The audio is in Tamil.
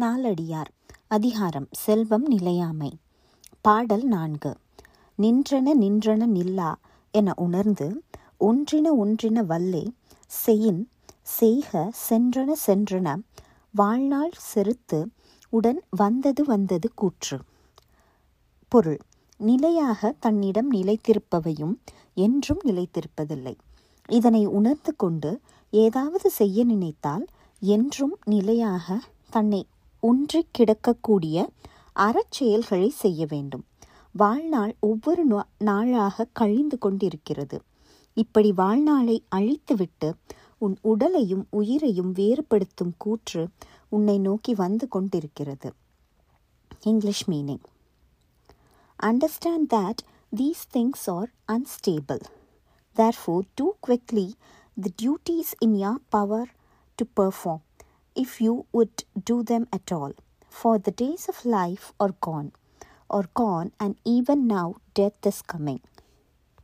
நாலடியார் அதிகாரம் செல்வம் நிலையாமை. பாடல் நான்கு. நின்றன நின்றன நில்லா என உணர்ந்து ஒன்றின ஒன்றின வல்லே செயின் செய்க சென்றன சென்றன வாழ்நாள் செருத்து உடன் வந்தது வந்தது கூற்று. பொருள். நிலையாக தன்னிடம் நிலைத்திருப்பவையும் என்றும் நிலைத்திருப்பதில்லை. இதனை உணர்ந்து கொண்டு ஏதாவது செய்ய நினைத்தால் என்றும் நிலையாக தன்னை ஒன்றி கிடக்கக்கூடிய அறச்செயல்களை செய்ய வேண்டும். வாழ்நாள் ஒவ்வொரு நா- நாளாக கழிந்து கொண்டிருக்கிறது. இப்படி வாழ்நாளை அழித்துவிட்டு உன் உடலையும் உயிரையும் வேறுபடுத்தும் கூற்று உன்னை நோக்கி வந்து கொண்டிருக்கிறது. English meaning. Understand these things are unstable therefore do quickly the duties in your power to perform if you would do them at all. For the days of life are gone, are gone, and even now death is coming.